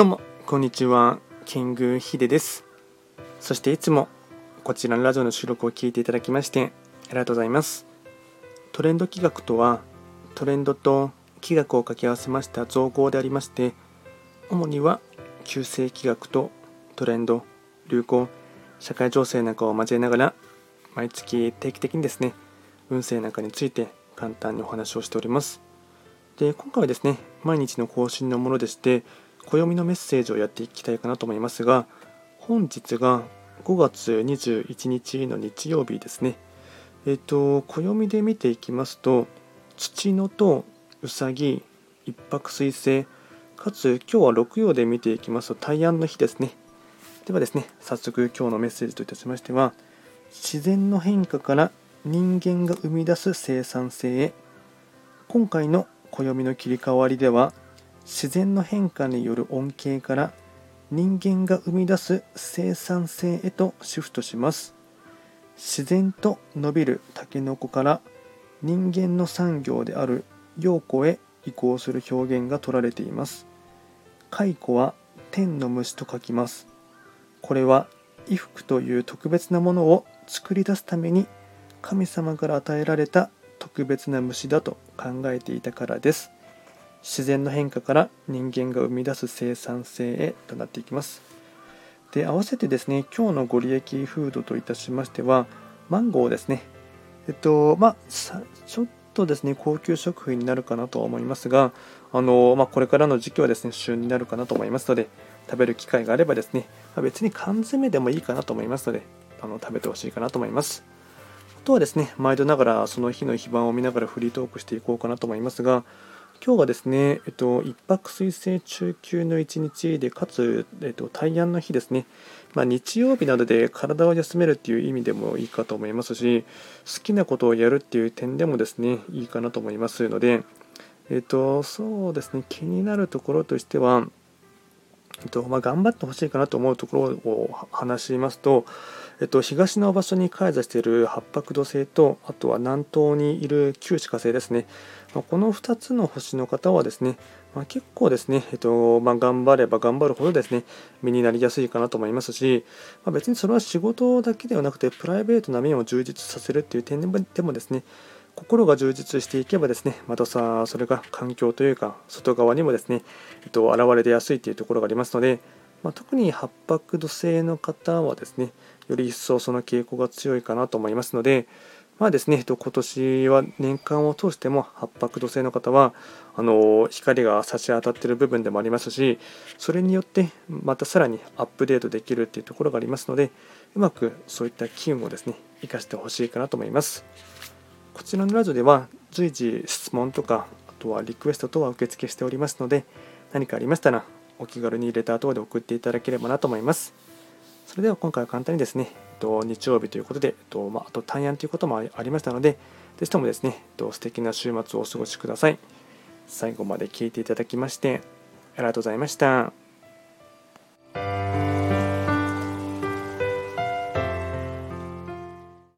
どうも、こんにちは。キングヒデです。そしていつもこちらのラジオの収録を聞いていただきましてありがとうございます。トレンド企画とは、トレンドと企画を掛け合わせました造語でありまして、主には旧世企画とトレンド、流行、社会情勢なんかを交えながら、毎月定期的にですね、運勢なんかについて簡単にお話をしております。で、今回はですね、毎日の更新のものでして、暦のメッセージをやっていきたいかなと思いますが、本日が5月21日の日曜日ですね。えっ、ー、と、暦で見ていきますと、土のとうさぎ、一泊水星、かつ今日は六曜で見ていきますと大安の日ですね。ではですね、早速今日のメッセージといたしましては、自然の変化から人間が生み出す生産性へ。今回の暦の切り替わりでは、自然の変化による恩恵から人間が生み出す生産性へとシフトします。自然と伸びるタケノコから人間の産業である陽子へ移行する表現が取られています。蚕は天の虫と書きます。これは衣服という特別なものを作り出すために神様から与えられた特別な虫だと考えていたからです。自然の変化から人間が生み出す生産性へとなっていきます。で合わせてですね今日のご利益フードといたしましてはマンゴーですねえっとまあちょっとですね高級食品になるかなとは思いますがあの、まあ、これからの時期はですね旬になるかなと思いますので食べる機会があればですね、まあ、別に缶詰でもいいかなと思いますのであの食べてほしいかなと思いますあとはですね毎度ながらその日の非番を見ながらフリートークしていこうかなと思いますが今日はですね、えっと、一泊水星中級の一日で、かつ、えっと、大安の日ですね、まあ、日曜日などで体を休めるっていう意味でもいいかと思いますし、好きなことをやるっていう点でもですね、いいかなと思いますので、えっと、そうですね、気になるところとしては、えっとまあ、頑張ってほしいかなと思うところを話しますと、えっと、東の場所に開座している八白土星とあとは南東にいる旧歯火星ですね、まあ、この2つの星の方はですね、まあ、結構ですね、えっとまあ、頑張れば頑張るほどですね身になりやすいかなと思いますし、ま別にそれは仕事だけではなくてプライベートな面を充実させるっていう点でもですね心が充実していけばですね、またさ、それが環境というか、外側にもですね、えっと、現れやすいというところがありますので、まあ、特に八白土星の方はですね、より一層その傾向が強いかなと思いますので、まあですね、今年は年間を通しても八白土星の方はあの光が差し当たっている部分でもありますしそれによってまたさらにアップデートできるっていうところがありますのでうまくそういった機運をですね生かしてほしいかなと思います。こちらのラジオでは随時質問とかあとはリクエスト等は受付しておりますので何かありましたらお気軽にレター等で送っていただければなと思います。それでは今回は簡単にですね、と日曜日ということで、えっとまあと単安ということもありましたので、ぜひともですね、素敵な週末をお過ごしください。最後まで聞いていただきまして、ありがとうございました。